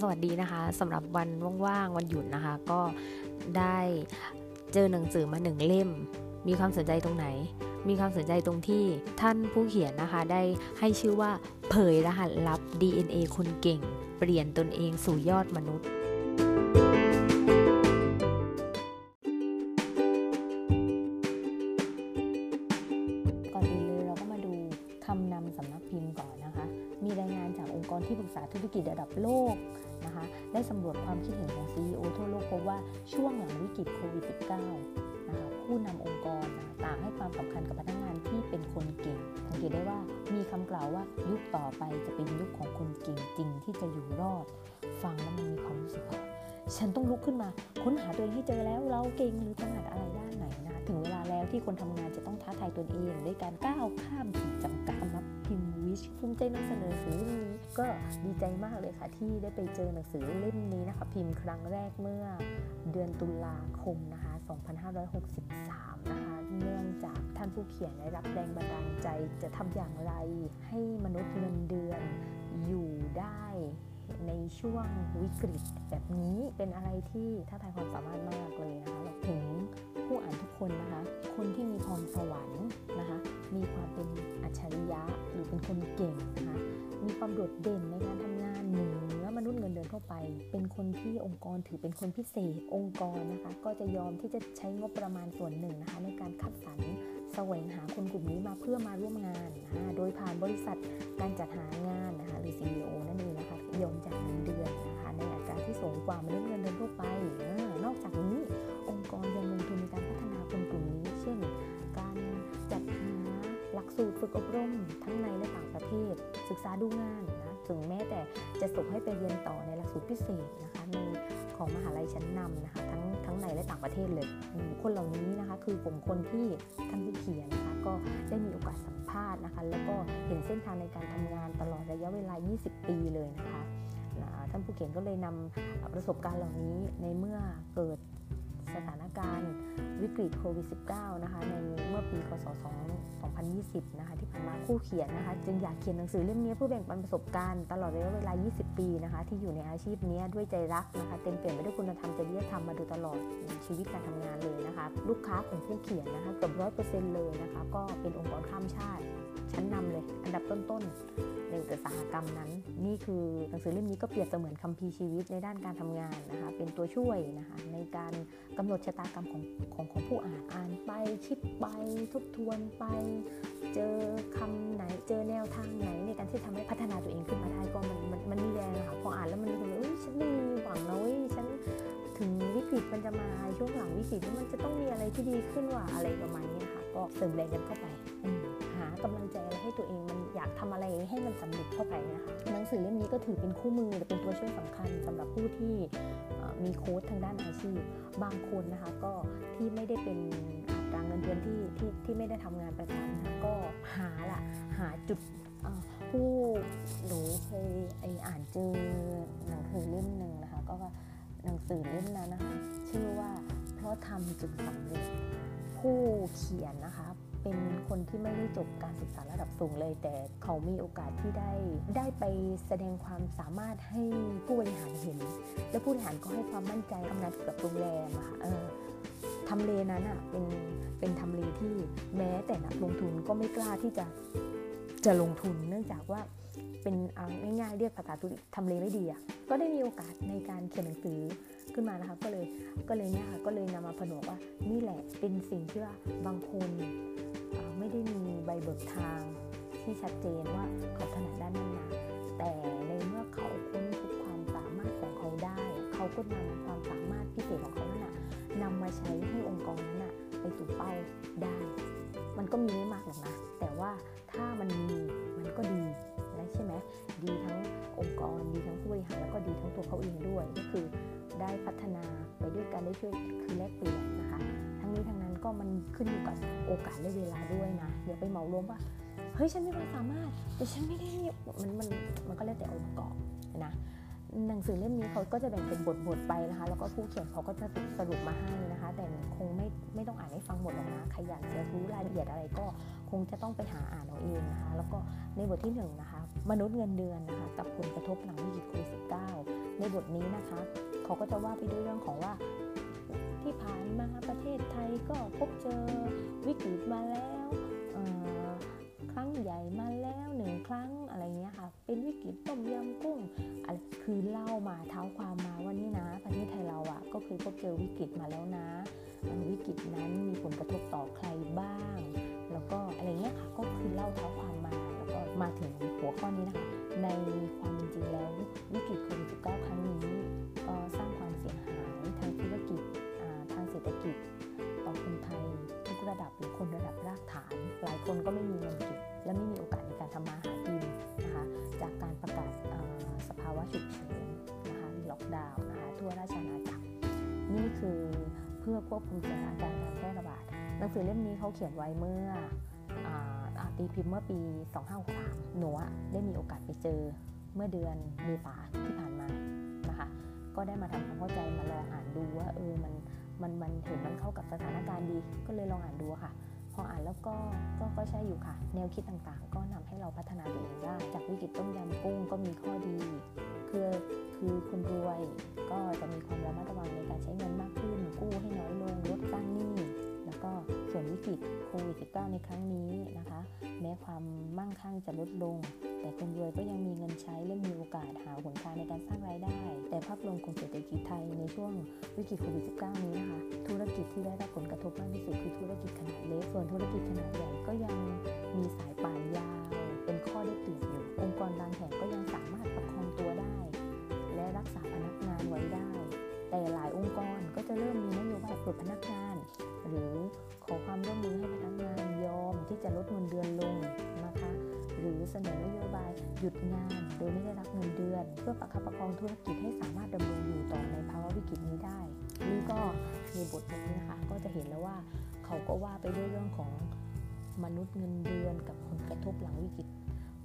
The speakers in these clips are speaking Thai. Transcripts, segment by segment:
สวัสดีนะคะสำหรับวันว่างๆวันหยุดนะคะ ก็ได้เจอหนังสือมาหนึ่งเล่ม มีความสนใจตรงไหน มีความสนใจตรงที่ท่านผู้เขียนนะคะได้ให้ชื่อว่าเผยรหัสลับ DNA คนเก่ง เปลี่ยนตนเองสู่ยอดมนุษย์ก่อนอื่นเลยเราก็มาดูคำนำสำนักพิมพ์ก่อนนะคะ มีรายงานจากองค์กรที่ปรึกษาธุรกิจระดับโลก ได้สำรวจความคิดเห็นของ CEO ทั่วโลกพบว่าช่วงหลังวิกฤตโควิด -19 นะคะผู้นำองค์กรนะต่างให้ความสำคัญกับพนักงานที่เป็นคนเก่งสังเกตได้ว่ามีคำกล่าวว่ายุคต่อไปจะเป็นยุคของคนเก่งจริงที่จะอยู่รอด ฟังแล้วมันมีความรู้สึกว่าฉันต้องลุกขึ้นมาค้นหาตัวเองให้เจอแล้วเราเก่งหรือถนัดอะไรด้านไหนนะถึงเวลาแล้วที่คนทำงานจะต้องท้าทายตนเองด้วยการก้าวข้ามขีดจำกัด ภูมิใจนำเสนอหนังสือเล่มนี้ก็ดีใจมากเลยค่ะ ที่ได้ไปเจอหนังสือเล่มนี้นะคะ พิมพ์ครั้งแรกเมื่อเดือนตุลาคมนะคะ 2563 นะคะ เนื่องจากท่านผู้เขียนได้รับแรงบันดาลใจจะทำอย่างไร ให้มนุษย์เงินเดือนอยู่ได้ในช่วงวิกฤตแบบนี้เป็นอะไรที่ท้าทายความสามารถมากเลยนะคะถึงผู้อ่านทุกคนนะคะ คนที่มีพรสวรรค์นะคะ มีความเป็นอัจฉริยะหรือเป็นคนเก่งนะคะมีความโดดเด่นในการทำงานเหนือมนุษย์เงินเดือนทั่วไป เป็นคนที่องค์กรถือเป็นคนพิเศษ องค์กรนะคะ ก็จะยอมที่จะใช้งบประมาณส่วนหนึ่งนะคะ ในการคัดสรรแสวงหาคนกลุ่มนี้มาเพื่อมาร่วมงานนะคะโดยผ่านบริษัทการจัดหางานนะคะหรือ CEO นั่นเองนะคะยอมจ่ายเงินเดือนนะคะในอัตราที่สูงกว่ามนุษย์เงินเดือนทั่วไป นอกจากนี้องค์กรยังลงทุนในการพัฒนา สูตรฝึกอบรมทั้งในและต่างประเทศ ศึกษาดูงานนะถึงแม้แต่จะส่งให้ไปเรียนต่อในหลักสูตรพิเศษนะคะในของมหาลัยชั้นนำนะคะทั้งทั้งในและต่างประเทศเลย คนเหล่านี้นะคะคือกลุ่มคนที่ท่านผู้เขียนนะคะก็ได้มีโอกาสสัมภาษณ์นะคะแล้วก็เห็นเส้นทางในการทำงานตลอดระยะเวลา 20 ปีเลยนะคะท่านผู้เขียนก็เลยนำประสบการณ์เหล่านี้ในเมื่อเกิดสถาน การณ์วิกฤตโควิด -19 นะคะในเมื่อปีคศ2020นะคะที่ผ่านมาผู้เขียนนะคะจึงอยากเขียนหนังสือเล่มนี้เพื่อแบ่งปันประสบการณ์ตลอดระยะเวลา 20 ปีนะคะที่อยู่ในอาชีพนี้ด้วยใจรักนะคะเต็มเปี่ยมไปด้วยคุณธรรมจริยธรรมมาโดยตลอดชีวิตการทำงานเลยนะคะลูกค้าของผู้เขียนนะคะเกือบร้อยเปอร์เซ็นต์เลยนะคะก็เป็นองค์กรข้ามชาติ ชั้นนำเลย อันดับต้นๆในอุตสาหกรรมนั้น นี่คือหนังสือเล่มนี้ก็เปรียบเสมือนคัมภีร์ชีวิตในด้านการทำงานนะคะเป็นตัวช่วยนะคะในการกำหนดชะตากรรมของของของผู้อ่านอ่านไปคิดไปทบทวนไป เจอคำไหนเจอแนวทางไหนในการที่ทำให้พัฒนาตัวเองขึ้นมาได้ก็มันมันมันมีแรงค่ะพออ่านแล้วมันรู้สึกว่าเอ้ยฉันไม่มีหวังแล้วเว้ยฉันถึงวิกฤตมันจะมาช่วงหลังวิกฤตมันจะต้องมีอะไรที่ดีขึ้นว่าอะไรประมาณนี้ค่ะ ก็เสริมแรงกันเข้าไปหากำลังใจอะไรให้ตัวเองมันอยากทำอะไรให้มันสำเร็จเข้าไปนะคะหนังสือเล่มนี้ก็ถือเป็นคู่มือและเป็นตัวช่วยสำคัญสำหรับผู้ที่ มีโค้ดทางด้านอาชีพ บางคนนะคะก็ที่ไม่ได้เป็นการเงินเดือนที่ที่ที่ไม่ได้ทำงานประจำนะก็หาละหาจุดผู้หนูเคยไออ่านเจอหนังสือเล่มหนึ่งนะคะก็ว่าหนังสือเล่มนั้นนะคะชื่อว่าเพราะทำจึงสำเร็จผู้เขียนนะคะ เป็นคนที่ไม่ได้จบการศึกษาระดับสูงเลย แต่เขามีโอกาสที่ได้ ได้ไปแสดงความสามารถให้ผู้บริหารเห็น และผู้บริหารก็ให้ความมั่นใจทำงานเกี่ยวกับโรงแรมอะค่ะทำเลนั้นอะเป็นเป็นทำเลที่แม้แต่นักลงทุนก็ไม่กล้าที่จะจะลงทุนเนื่องจากว่า เป็นง่ายๆเรียกภาษาธุรกิทำเลไม่ดีอะก็ได้มีโอกาสในการเขียนหนังสือขึ้นมานะคะก็เลยก็เลยเนี่ยค่ะก็เลยนำมาผนวกว่านี่แหละเป็นสิ่งที่ว่าบางคนไม่ได้มีใบเบิกทางที่ชัดเจนว่าเขาถนัดด้านนั้นนะแต่ในเมื่อเขาค้นพบความสามารถของเขาได้ เขาก็นำความสามารถพิเศษของเขานั้นนะนำมาใช้ให้องค์กรนั้นนะไปสู่เป้าได้ มันก็มีไม่มากหรอกนะแต่ว่าถ้ามันมีมันก็ดี ใช่ไหมดีทั้งองค์กรดีทั้งผู้บริหารแล้วก็ดีทั้งตัวเขาเองด้วย ก็คือได้พัฒนาไปด้วยกันได้ช่วยคือแลกเปลี่ยนนะคะ ทั้งนี้ทั้งนั้นก็มันขึ้นอยู่กับโอกาสและเวลาด้วยนะอย่าไปเหมารวมว่าเฮ้ยฉันมีความสามารถแต่ฉันไม่ได้มันมันมันก็แล้วแต่องค์ประกอบนะหนังสือเล่มนี้เขาก็จะแบ่งเป็นบทบทไปนะคะ แล้วก็ผู้เขียนเขาก็จะสรุปมาให้นะคะ แต่คง ไม่ต้องอ่านให้ฟังหมดหรอกนะใครอยากจะรู้รายละเอียดอะไรก็คงจะต้องไปหาอ่านเอาเองนะคะ แล้วก็ในบทที่1นนะคะมนุษย์เงินเดือนนะคะกับผลกระทบหลังวิกฤตโควิดสิในบทนี้นะคะเขาก็จะว่าไปด้วยเรื่องของว่าที่ผ่านมาประเทศไทยก็พบเจอวิกฤตมาแล้ว รั้งใหญ่มาแล้วหนึ่งครั้งอะไรเงี้ยค่ะเป็นวิกฤตต้มยำกุ้งอะไรคือเล่ามาเท้าความมาว่านี่นะประเทศไทยเราอะ่ะก็เคยพบเจอวิกฤตมาแล้วนะวิกฤตนั้นมีผลกระทบต่อใครบ้าง แล้วก็อะไรเงี้ยค่ะก็คือเล่าเท้าความมาแล้วก็มาถึงหัวข้อนี้นะคะในความจริงแล้ววิกฤต ควบคุมสถานการณ์การแพร่ระบาด หนังสือเล่มนี้เขาเขียนไว้เมื่อตีพิมพ์เมื่อปี 2563 หนูได้มีโอกาสไปเจอเมื่อเดือนเมษาที่ผ่านมานะคะ ก็ได้มาทำความเข้าใจมาลองอ่านดูว่าเออมันมันมันเห็นมันเข้ากับสถานการณ์ดี ก็เลยลองอ่านดูค่ะ พออ่านแล้วก็ก็ก็ใช่อยู่ค่ะ แนวคิดต่างๆ ก็นำให้เราพัฒนาตัวเองได้ จากวิกฤตต้มยำกุ้งก็มีข้อดี คือคือคนรวยก็จะมีความระมัดระวังในการใช้เงินมากขึ้น กู้ให้น้อยลงลดสร้างหนี้ แล้วก็ส่วนวิกฤตโควิด -19 ในครั้งนี้นะคะ แม้ความมั่งคั่งจะลดลง แต่คนรวยก็ยังมีเงินใช้และมีโอกาสหาหนทางในการสร้างรายได้ แต่ภาพรวมของเศรษฐกิจไทยในช่วงวิกฤตโควิด -19 นี้นะคะ ธุรกิจที่ได้รับผลกระทบมากที่สุดคือธุรกิจขนาดเล็ก ส่วนธุรกิจขนาดใหญ่ก็ยังมีสายป่านยาว เป็นข้อได้เปรียบอยู่ องค์กรบางแห่งก็ยังสามารถประคองตัวได้ และรักษาพนักงานไว้ได้ แต่หลายองค์กรก็จะเริ่มมีนโยบายปลดพนักงาน หรือขอความร่วมมือให้พนักงานยอมที่จะลดเงินเดือนลงนะคะ หรือเสนอนโยบายหยุดงานโดยไม่ได้รับเงินเดือน เพื่อประคับประคองธุรกิจให้สามารถดำรงอยู่ต่อในภาวะวิกฤตนี้ได้ นี่ก็ในบทนี้นะคะก็จะเห็นแล้วว่าเขาก็ว่าไปด้วยเรื่องของมนุษย์เงินเดือนกับผลกระทบหลังวิกฤต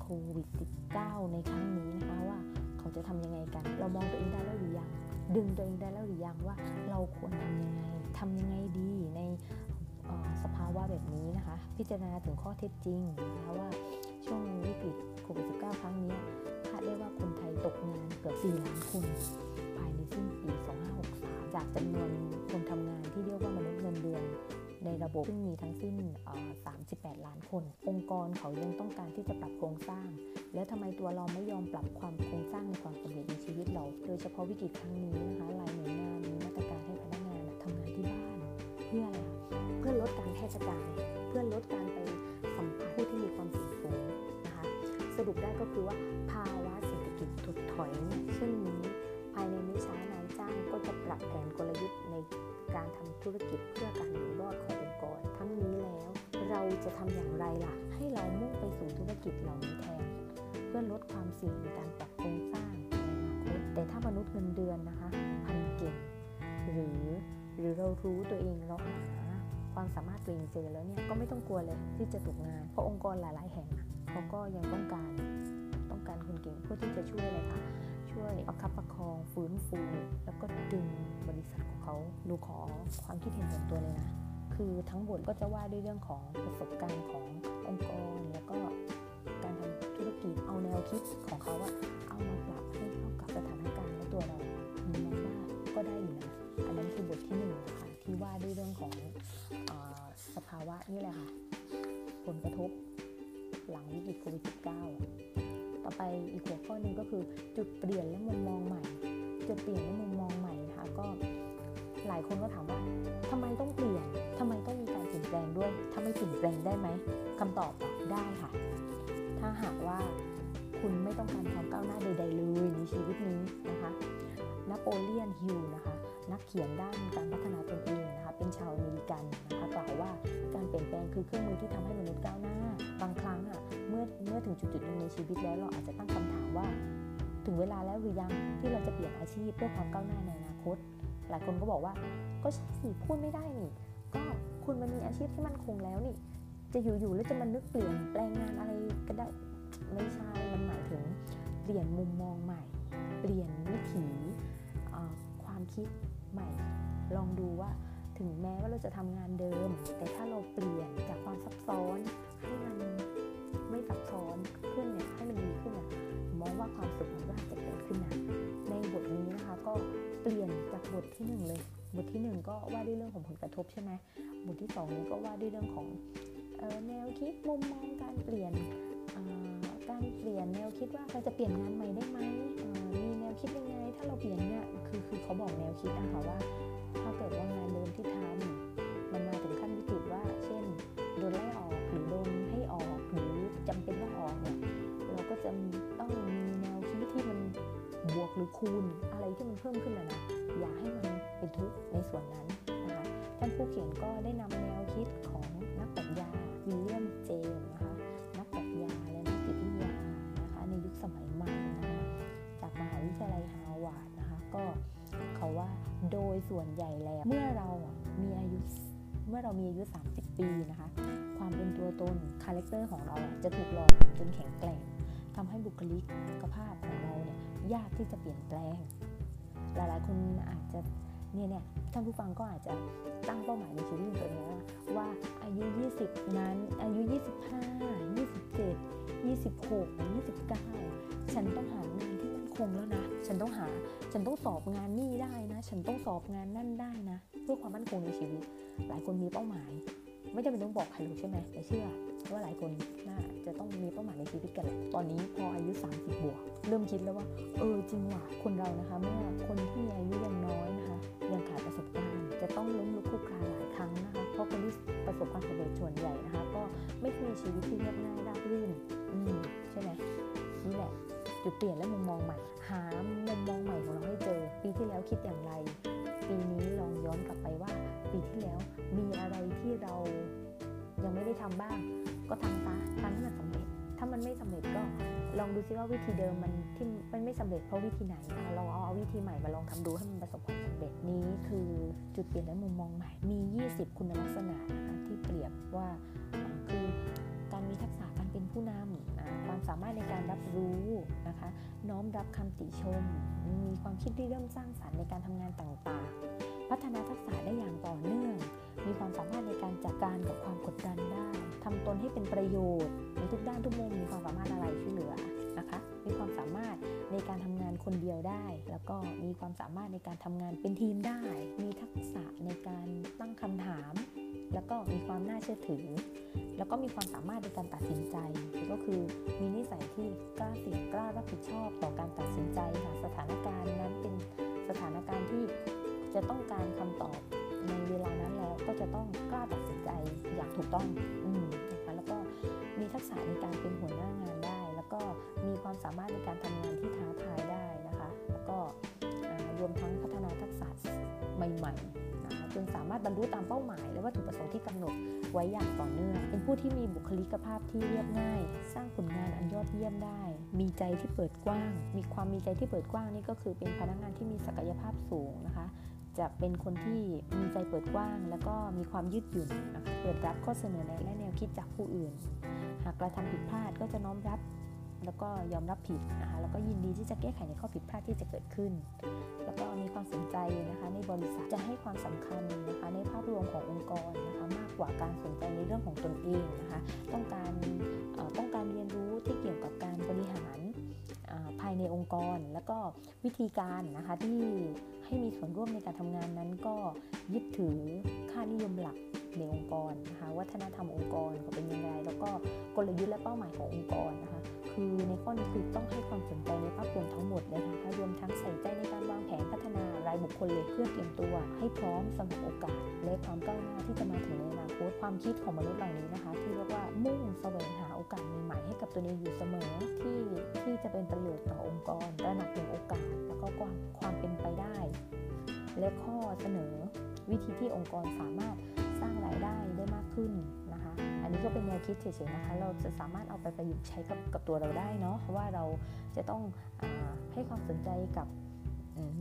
โควิด -19 ในครั้งนี้นะคะว่าเขาจะทำยังไงกัน เรามองตัวเองได้แล้วหรือยัง ดึงตัวเองได้แล้วหรือยังว่าเราควรทำยังไงทำยังไงดีในสภาวะแบบนี้นะคะ พิจารณาถึงข้อเท็จจริงนะคะว่าช่วงวิกฤตโควิด -19 ครั้งนี้คาดได้ว่าคนไทยตกงานเกือบ 4 ล้านคน ภายในสิ้นปี 2563 จากจำนวนคนทำงานที่เรียกว่ามนุษย์เงินเดือน ในระบบซึ่งมีทั้งสิ้น 38 ล้านคน องค์กรเขายังต้องการที่จะปรับโครงสร้าง แล้วทำไมตัวเราไม่ยอมปรับความโครงสร้างในความสำเร็จในชีวิตเรา โดยเฉพาะวิกฤตครั้งนี้นะคะหลายหน่วยงานมีมาตรการให้พนักงานทำงานที่บ้านเพื่ออะไรเพื่อลดการแพร่กระจายเพื่อลดการไปสัมผัสผู้ที่มีความเสี่ยงสูงนะคะ สรุปได้ก็คือว่าภาวะเศรษฐกิจถดถอย เช่น จะทำอย่างไรล่ะ ให้เรามุ่งไปสู่ธุรกิจเหล่านี้แทน เพื่อลดความเสี่ยงในการปรับโครงสร้างในอนาคตแต่ถ้ามนุษย์เงินเดือนนะคะพันเก่งหรือหรือเรารู้ตัวเองเราหาความสามารถตัวเองเจอแล้วเนี่ยก็ไม่ต้องกลัวเลยที่จะตกงาน เพราะองค์กรหลาย ๆ แห่งเขาก็ยังต้องการต้องการคนเก่งเพื่อที่จะช่วยอะไรคะช่วยประคับประคองฟื้นฟู แล้วก็ดึงบริษัทของเขาดูขอความคิดเห็นส่วนตัวเลยนะ คือทั้งบทก็จะว่าด้วยเรื่องของประสบการณ์ขององค์กร แล้วก็การทำธุรกิจเอาแนวคิดของเขาว่าเอามาปรับให้เข้ากับสถานการณ์และตัวเรามีมองว่าก็ได้อยู่นะอันนั้นคือบทที่หนึ่งนะคะที่ว่าด้วยเรื่องของอสภาวะนี่แหละค่ะ ผลกระทบหลังวิกฤตโควิด -19 ต่อไปอีกหัวข้อหนึ่งก็คือจุดเปลี่ยนและมุมมองใหม่ จุดเปลี่ยนและมุมมองใหม่นะคะก็ หลายคนก็ถามว่าทำไมต้องเปลี่ยนทำไมต้องมีการเปลี่ยนแปลงด้วย ถ้าไม่เปลี่ยนแปลงได้ไหมคำตอบได้ค่ะ ถ้าหากว่าคุณไม่ต้องการความก้าวหน้าใด ๆ เลยในชีวิตนี้นะคะนโปเลียนฮิลนะคะ นักเขียนด้านการพัฒนาตนเองนะคะ เป็นชาวอเมริกันนะคะกล่าวว่าการเปลี่ยนแปลงคือเครื่องมือที่ทำให้มนุษย์ก้าวหน้า บางครั้งอะเมื่อเมื่อถึงจุดจุดหนึ่งในชีวิตแล้วเราอาจจะตั้งคำถามว่า ถึงเวลาแล้วหรือยังที่เราจะเปลี่ยนอาชีพเพื่อความก้าวหน้าในอนาคต หลายคนก็บอกว่า ก็ใช่สิพูดไม่ได้นี่ ก็คุณมันมีอาชีพที่มันคงแล้วนี่ จะอยู่ๆแล้วจะมานึกเปลี่ยนแปลงงานอะไรก็ได้ไม่ใช่ มันหมายถึงเปลี่ยนมุมมองใหม่ เปลี่ยนวิถีความคิดใหม่ ลองดูว่าถึงแม้ว่าเราจะทำงานเดิม แต่ถ้าเราเปลี่ยนจากความซับซ้อนให้มันไม่ซซับซ้อนขึ้นเนี่ยให้มันดีขึ้นเนี่ย มองว่าความสุขมันก็อาจจะเกิดขึ้นนะในบทนี้นะคะก็เปลี่ยนจากบทที่หนึ่งเลย บทที่หนึ่งก็ว่าด้วยเรื่องของผลกระทบใช่ไหมบทที่สองนี้ก็ว่าด้วยเรื่องของออแนวคิดมุมมองการเปลี่ยนการเปลี่ยนแนวคิดว่าเราจะเปลี่ยนงานใหม่ได้ไหมมีแนวคิดยังไง ถ้าเราเปลี่ยนเนี่ยคือคือเขาบอกแนวคิดนะคะว่า ถ้าเกิดว่างานเดิมที่ทำ หรือคูณอะไรที่มันเพิ่มขึ้นนะนะอย่าให้มันเป็นทุกข์ในส่วนนั้นนะคะท่านผู้เขียนก็ได้นำแนวคิดของนักปรัชญาวิลเลียมเจมส์นะคะนักปรัชญาและนักจิตวิทยานะคะในยุคสมัยใหม่นะคะจากมหาวิทยาลัยฮาร์วาร์ดนะคะก็เขาว่าโดยส่วนใหญ่แล้วเมื่อเรามีอายุเมื่อเรามีอายุ 30 ปีนะคะ ความเป็นตัวตน character ของเราจะถูกหล่อจนแข็งแกร่ง ทำให้บุคลิกภาพของเราเนี่ยยากที่จะเปลี่ยนแปลง หลายๆ คนอาจจะเนี่ยเนี่ยท่านผู้ฟังก็อาจจะตั้งเป้าหมายในชีวิตตัวเองว่าอายุ 20 นั้นอายุ 25 27 26 29 ฉันต้องหางานที่มั่นคงแล้วนะ ฉันต้องหา ฉันต้องสอบงานนี่ได้นะ ฉันต้องสอบงานนั่นได้นะ เพื่อความมั่นคงในชีวิต หลายคนมีเป้าหมาย ไม่จำเป็นต้องบอกใครหรอกใช่ไหมแต่เชื่อว่าหลายคนน่าจะต้องมีเป้าหมายในชีวิตกันแหละ ตอนนี้พออายุ 30 บวก เริ่มคิดแล้วว่า เออจริงว่ะคนเรานะคะ เมื่อคนที่มีอายุยังน้อยนะคะ ยังขาดประสบการณ์ จะต้องล้มลุกคลุกคลานหลายครั้งนะคะ เพราะคนที่ประสบความสำเร็จส่วนใหญ่นะคะ ก็ไม่มีชีวิตที่เรียบง่ายราบรื่นอืมใช่ไหมนี่แหละจุดเปลี่ยนและมุมมองใหม่ หามุมมองใหม่ของเราให้เจอ ปีที่แล้วคิดอย่างไร ปีนี้ลองย้อนกลับไปว่า ปีที่แล้ว ทำบ้าง ก็ทำซะทำให้มันสำเร็จ ถ้ามันไม่สำเร็จก็ลองดูซิว่าวิธีเดิมมันที่มันไม่สำเร็จเพราะวิธีไหนนะคะลองเอาเอาวิธีใหม่มาลองทำดูให้มันประสบความสำเร็จนี้คือจุดเปลี่ยนและมุมมองใหม่ มี 20 คุณลักษณะนะคะที่เปรียบว่าคือการมีทักษะการเป็นผู้นำความสามารถในการรับรู้นะคะ น้อมรับคำติชม มีความคิดที่เริ่มสร้างสรรค์ในการทำงานต่างๆ พัฒนาทักษะได้อย่างต่อเนื่อง มีความสามารถในการจัดการกับความกดดันได้ทำตนให้เป็นประโยชน์ ในทุกด้านทุกมุมมีความสามารถอะไรที่เหลือนะคะ มีความสามารถในการทำงานคนเดียวได้ แล้วก็มีความสามารถในการทำงานเป็นทีมได้ มีทักษะในการตั้งคำถาม แล้วก็มีความน่าเชื่อถือ แล้วก็มีความสามารถในการตัดสินใจ ก็คือมีนิสัยที่กล้าเสี่ยงกล้ารับผิดชอบต่อการตัดสินใจค่ะสถานการณ์นั้นเป็นสถานการณ์ที่ จะต้องการคำตอบในเวลานั้นแล้วก็จะต้องกล้าตัดสินใจอย่างถูกต้องอืนะคะแล้วก็มีทักษะในการเป็นหัวหน้างานได้ แล้วก็มีความสามารถในการทำงานที่ท้าทายได้นะคะ แล้วก็รวมทั้งพัฒนาทักษะใหม่ๆนะคะจนสามารถบรรลุตามเป้าหมาย และวัตถุประสงค์ที่กำหนดไว้อย่างต่อเนื่อง เป็นผู้ที่มีบุคลิกภาพที่เรียบง่าย สร้างผลงานอันยอดเยี่ยมได้ มีใจที่เปิดกว้าง มีความมีใจที่เปิดกว้างนี่ก็คือเป็นพนักงานที่มีศักยภาพสูงนะคะ จะเป็นคนที่มีใจเปิดกว้าง แล้วก็มีความยืดหยุ่นนะคะเปิดรับข้อเสนอแนะและแนวคิดจากผู้อื่น หากกระทำผิดพลาดก็จะน้อมรับ แล้วก็ยอมรับผิดนะคะแล้วก็ยินดีที่จะแก้ไขในข้อผิดพลาดที่จะเกิดขึ้น แล้วก็มีความสนใจนะคะในบริษัทจะให้ความสำคัญนะคะในภาพรวมขององค์กรนะคะมากกว่าการสนใจในเรื่องของตนเองนะคะต้องการต้องการเรียน ในองค์กร แล้วก็วิธีการนะคะที่ให้มีส่วนร่วมในการทำงานนั้นก็ยึดถือค่านิยมหลักในองค์กรนะคะวัฒนธรรมองค์กรก็เป็นยังไงแล้วก็กลยุทธ์และเป้าหมายขององค์กรนะคะ คือในข้อนี้คือต้องให้ความสนใจในภาพรวมทั้งหมดเลยนะคะรวมทั้งใส่ใจในการวางแผนพัฒนารายบุคคลเลยเพื่อเตรียมตัว ให้พร้อมสำหรับโอกาส และความก้าวหน้าที่จะมาถึงในอนาคตความคิดของมนุษย์เหล่านี้นะคะ ที่เรียกว่ามุ่งแสวงหาโอกาสใหม่ๆให้กับตัวเองอยู่เสมอที่ที่จะเป็นประโยชน์ต่อองค์กรระหนักถึงโอกาส แล้วก็ความความเป็นไปได้ และข้อเสนอวิธีที่องค์กรสามารถสร้างรายได้ได้มากขึ้น ก็เป็นแนวคิดเฉยๆนะคะ เราจะสามารถเอาไปประยุกต์ใช้กับกับตัวเราได้เนาะว่าเราจะต้องอให้ความสนใจกับ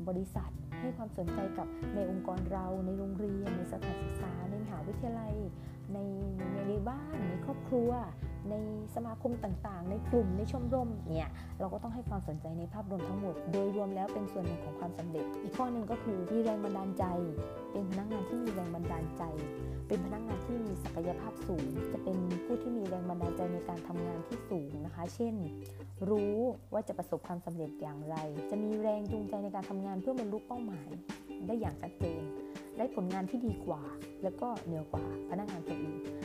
บริษัท ให้ความสนใจกับในองค์กรเราในโรงเรียน ในสถานศึกษาในมหาวิทยาลัย ในในบ้านในครอบครัว ในสมาคมต่างๆ ในกลุ่มในชมรมเนี่ยเราก็ต้องให้ความสนใจในภาพรวมทั้งหมด โดยรวมแล้วเป็นส่วนหนึ่งของความสำเร็จ อีกข้อหนึ่งก็คือมีแรงบันดาลใจ เป็นพนักงานที่มีแรงบันดาลใจ เป็นพนักงานที่มีศักยภาพสูง จะเป็นผู้ที่มีแรงบันดาลใจในการทำงานที่สูงนะคะ เช่น รู้ว่าจะประสบความสำเร็จอย่างไร จะมีแรงจูงใจในการทำงานเพื่อบรรลุเป้าหมาย ได้อย่างชัดเจนได้ผลงานที่ดีกว่า แล้วก็เหนือกว่าพนักงานคนอื่น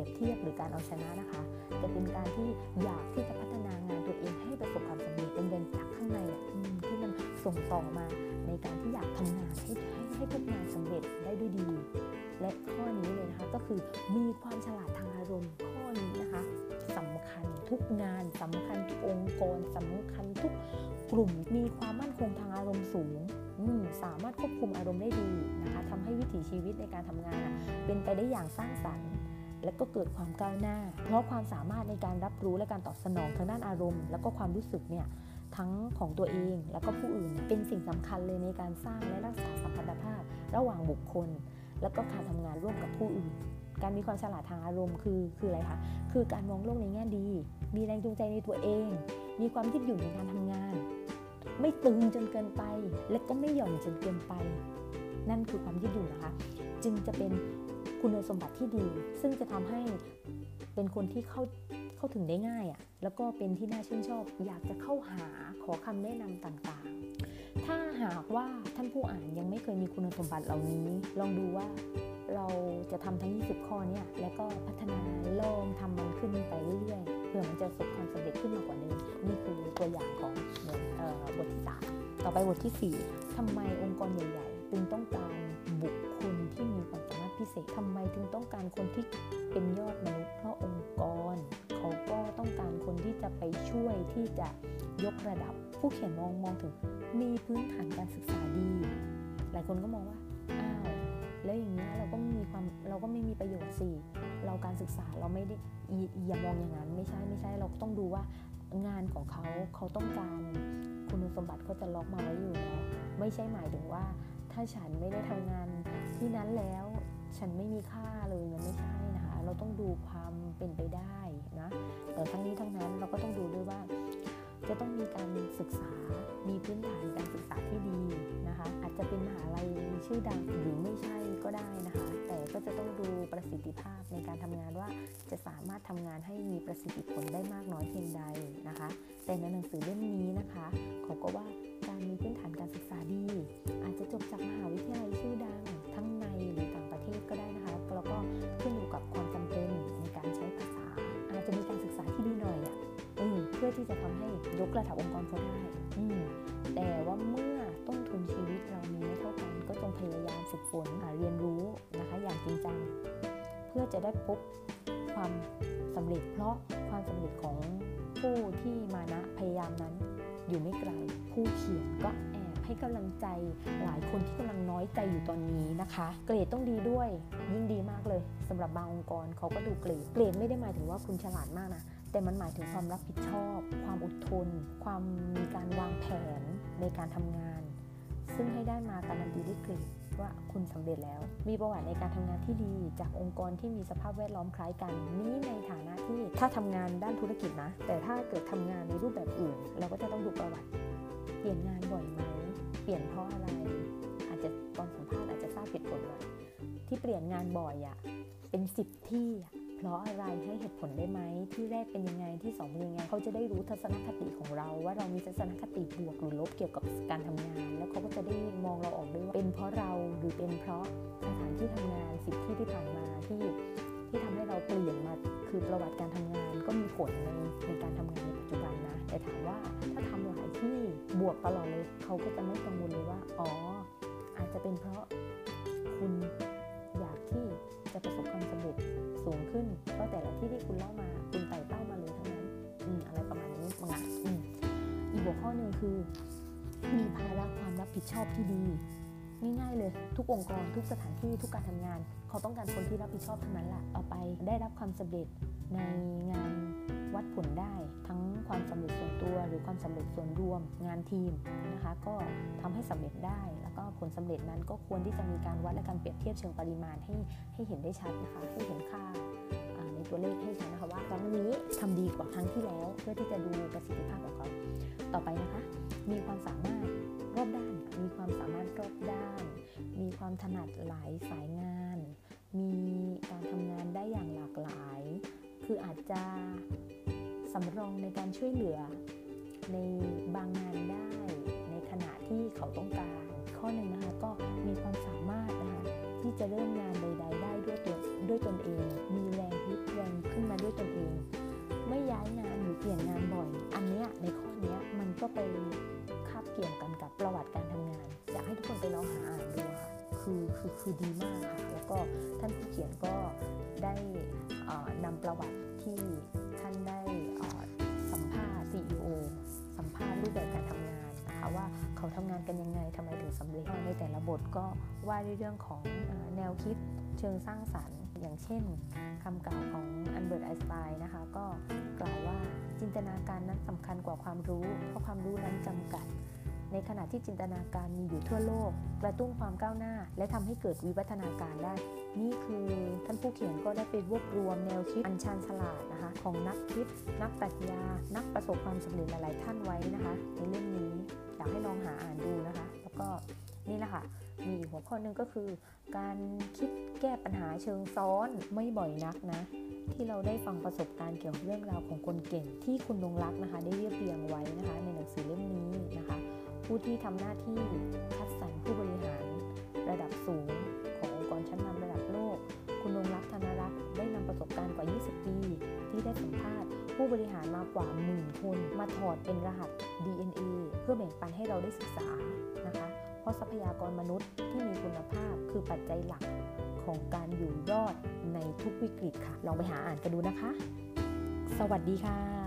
รเปรียบเทียบหรือการเอาชนะนะคะ แต่เป็นการที่อยากที่จะพัฒนางานตัวเองให้ประสบความสำเร็จเป็นแรงจากข้างในที่มันส่งต่อมาในการที่อยากทำงานให้ให้ให้ทุกงานสำเร็จได้ด้วยดี และข้อนี้เลยนะคะก็คือมีความฉลาดทางอารมณ์ข้อนี้นะคะสำคัญทุกงานสำคัญทุกองค์กรสำคัญทุกกลุ่มมีความมั่นคงทางอารมณ์สูงสามารถควบคุมอารมณ์ได้ดีนะคะทำให้วิถีชีวิตในการทำงานเป็นไปได้อย่างสร้างสรรค์ และก็เกิดความก้าวหน้า เพราะความสามารถในการรับรู้และการตอบสนองทางด้านอารมณ์ และก็ความรู้สึกเนี่ยทั้งของตัวเองและก็ผู้อื่นเป็นสิ่งสำคัญเลยในการสร้างและรักษาสัมพันธภาพ ระหว่างบุคคล และก็การทำงานร่วมกับผู้อื่น การมีความฉลาดทางอารมณ์คือคืออะไรคะคือการมองโลกในแง่ดี มีแรงจูงใจในตัวเอง มีความยืดหยุ่นในการทำงาน ไม่ตึงจนเกินไป และก็ไม่หย่อนจนเกินไป นั่นคือความยืดหยุ่นนะคะ จึงจะเป็น คุณสมบัติที่ดี ซึ่งจะทำให้เป็นคนที่เข้าเข้าถึงได้ง่ายอะ่ะแล้วก็เป็นที่น่าชื่นชอบ อยากจะเข้าหาขอคำแนะนำต่างๆ ถ้าหากว่าท่านผู้อ่านยังไม่เคยมีคุณสมบัติเหล่านี้ ลองดูว่าเราจะทำทั้ง 20 ข้อเนี่ยแล้วก็พัฒนาลองทำมันขึ้นไปเรื่อยๆเพื่อมันจะประสบความสำเร็จขึ้นมากกว่าเดิมนี่คือตัวอย่างของบทที่3ต่อไปบทที่ 4ทำไมองค์กรใหญ่ ๆ จึงต้องการบุคคลที่มีความสามารถ พิเศษทำไมถึงต้องการคนที่เป็นยอดมนุษย์เพราะองค์กร เขาก็ต้องการคนที่จะไปช่วยที่จะยกระดับ ผู้เขียนมองมองถึงมีพื้นฐานการศึกษาดี หลายคนก็มองว่าอ้าวแล้วอย่างนี้เราก็มีความเราก็ไม่มีประโยชน์สิเราการศึกษาเราไม่ได้อย่ามองอย่างนั้นไม่ใช่ไม่ใช่เราต้องดูว่างานของเขาเขาต้องการคุณสมบัติเขาจะล็อกมาไว้อยู่แล้วไม่ใช่หมายถึงว่า ถ้าฉันไม่ได้ทำงานที่นั้นแล้ว ฉันไม่มีค่าเลยมันไม่ใช่นะคะเราต้องดูความเป็นไปได้นะแต่ทั้งนี้ทั้งนั้นเราก็ต้องดูด้วยว่า จะต้องมีการศึกษามีพื้นฐานการศึกษาที่ดีนะคะ อาจจะเป็นมหาลัยชื่อดังหรือไม่ใช่ก็ได้นะคะ แต่ก็จะต้องดูประสิทธิภาพในการทำงานว่าจะสามารถทำงานให้มีประสิทธิผลได้มากน้อยเพียงใดนะคะ แต่ในหนังสือเล่มนี้นะคะเขาก็ว่าการมีพื้นฐานการศึกษาดี อาจจะจบจากมหาวิทยาลัยชื่อดัง ก็ได้นะคะแล้วก็ขึ้นอยู่กับความจำเป็นในการใช้ภาษา อาจจะมีการศึกษาที่ดีหน่อยอะเพื่อที่จะทำให้ยกระดับองค์กรเขาได้แต่ว่าเมื่อต้นทุนชีวิตเรามีไม่เท่ากัน ก็จงพยายามฝึกฝนเรียนรู้นะคะ อย่างจริงจังเพื่อจะได้พบความสำเร็จ เพราะความสำเร็จของผู้ที่มานะพยายามนั้นอยู่ไม่ไกลผู้เขียนก็แให้กำลังใจหลายคนที่กำลังน้อยใจอยู่ตอนนี้นะคะ เกรดต้องดีด้วยยิ่งดีมากเลยสำหรับบางองค์กรเขาก็ดูเกรดเกรดไม่ได้หมายถึงว่าคุณฉลาดมากนะแต่มันหมายถึงความรับผิดชอบ ความอดทน ความมีการวางแผนในการทำงาน ซึ่งให้ได้มาการันตีด้วยเกรดว่าคุณสำเร็จแล้ว มีประวัติในการทำงานที่ดี จากองค์กรที่มีสภาพแวดล้อมคล้ายกัน นี้ในฐานะที่ถ้าทำงานด้านธุรกิจนะ แต่ถ้าเกิดทำงานในรูปแบบอื่น เราก็จะต้องดูประวัติ เปลี่ยนงานบ่อยไหม ปลี่ยนเพราะอะไร อาจจะตอนสัมภาษณ์อาจจะทราบเหตุผลว่าที่เปลี่ยนงานบ่อยอะ่ะเป็นสิบที่เพราะอะไรให้เหตุผลได้ไหมที่แรกเป็นยังไงที่2เป็นยังไงเขาจะได้รู้ทัศนคติของเรา ว่าเรามีทัศนคติบวกหรือลบเกี่ยวกับการทำงาน แล้วเขาก็จะได้มองเราออกด้วยว่าเป็นเพราะเราหรือเป็นเพราะสถานที่ทำงานสิบที่ที่ผ่านมาที่ที่ทำให้เราเปลี่ยนมาคือประวัติการทำงานก็มีผลในในการทำงาน แต่ถามว่าถ้าทำหลายที่บวกตลอดเลยเขาก็จะไม่กังวลเลยว่าอ๋ออาจจะเป็นเพราะคุณอยากที่จะประสบความสำเร็จสูงขึ้นเพราะแต่ละที่ที่คุณเล่ามาคุณไต่เต้ามาเลยทั้งนั้นอืมอะไรประมาณนี้มังะอืมอีกหัวข้อหนึ่งคือ มีภาระความรับผิดชอบที่ดีง่ายๆเลยทุกองค์กรทุกสถานที่ทุกการทำงาน เขาต้องการคนที่รับผิดชอบเท่านั้นแหละต่อไปได้รับความสำเร็จในงานวัดผลได้ทั้ง ความสำเร็จส่วนตัว หรือความสำเร็จส่วนรวมงานทีมนะคะก็ทำให้สำเร็จได้ แล้วก็ผลสำเร็จนั้นก็ควรที่จะมีการวัดและการเปรียบเทียบเชิงปริมาณให้ให้เห็นได้ชัดนะคะให้เห็นค่าในตัวเลขให้ชัดนะคะว่าครั้งนี้ทำดีกว่าครั้งที่แล้ว เพื่อที่จะดูประสิทธิภาพของเขาต่อไปนะคะ มีความสามารถรอบด้าน มีความสามารถรอบด้าน มีความถนัดหลายสายงาน มีการทำงานได้อย่างหลากหลาย คืออาจจะ สำรองในการช่วยเหลือ ในบางงานได้ ในขณะที่เขาต้องการ ข้อหนึ่งนะคะก็มีความสามารถนะคะที่จะเริ่มงานใด ๆ ได้ด้วยตัวด้วยตนเอง มีแรงฮึดแรงขึ้นมาด้วยตนเอง ไม่ย้ายงานหรือเปลี่ยนงานบ่อย อันเนี้ยในข้อเนี้ยมันก็ไปคาบเกี่ยวกันกับประวัติการทำงาน อยากให้ทุกคนไปลองหาอ่านดูค่ะคือคือคือดีมากค่ะแล้วก็ท่านผู้เขียนก็ได้นำประวัติ รูปแบบการทำงานนะคะว่าเขาทำงานกันยังไงทำไมถึงสำเร็จในแต่ละบทก็ว่าด้วยเรื่องของแนวคิดเชิงสร้างสรรค์ อย่างเช่นคำกล่าวของอันเบิร์ตไอน์สไตน์นะคะก็กล่าวว่าจินตนาการนั้นสำคัญกว่าความรู้ เพราะความรู้นั้นจำกัด ในขณะที่จินตนาการมีอยู่ทั่วโลก กระตุ้นความก้าวหน้า และทำให้เกิดวิวัฒนาการได้ นี่คือท่านผู้เขียนก็ได้ไปรวบรวมแนวคิดอันชาญฉลาดนะคะ ของนักคิด นักปรัชญา นักประสบความสำเร็จหลาย ๆ ท่านไว้นะคะ ในเล่มนี้อยากให้ลองหาอ่านดูนะคะ แล้วก็นี่แหละค่ะมีอีกหัวข้อหนึ่งก็คือ การคิดแก้ปัญหาเชิงซ้อนไม่บ่อยนักนะ ที่เราได้ฟังประสบการณ์เกี่ยวกับเรื่องราวของคนเก่งที่คุณดงรักนะคะ ได้เรียบเรียงไว้นะคะ ในหนังสือเล่มนี้นะคะ ผู้ที่ทำหน้าที่คัดสรรผู้บริหาร ระดับสูงขององค์กรชั้นนำ นรักษ์ได้นำประสบการณ์กว่า 20 ปี ที่ได้สัมภาษณ์ผู้บริหารมากว่าหมื่นคน มาถอดเป็นรหัส DNA เพื่อแบ่งปันให้เราได้ศึกษานะคะ เพราะทรัพยากรมนุษย์ที่มีคุณภาพคือปัจจัยหลักของการอยู่รอดในทุกวิกฤตค่ะ ลองไปหาอ่านกันดูนะคะ สวัสดีค่ะ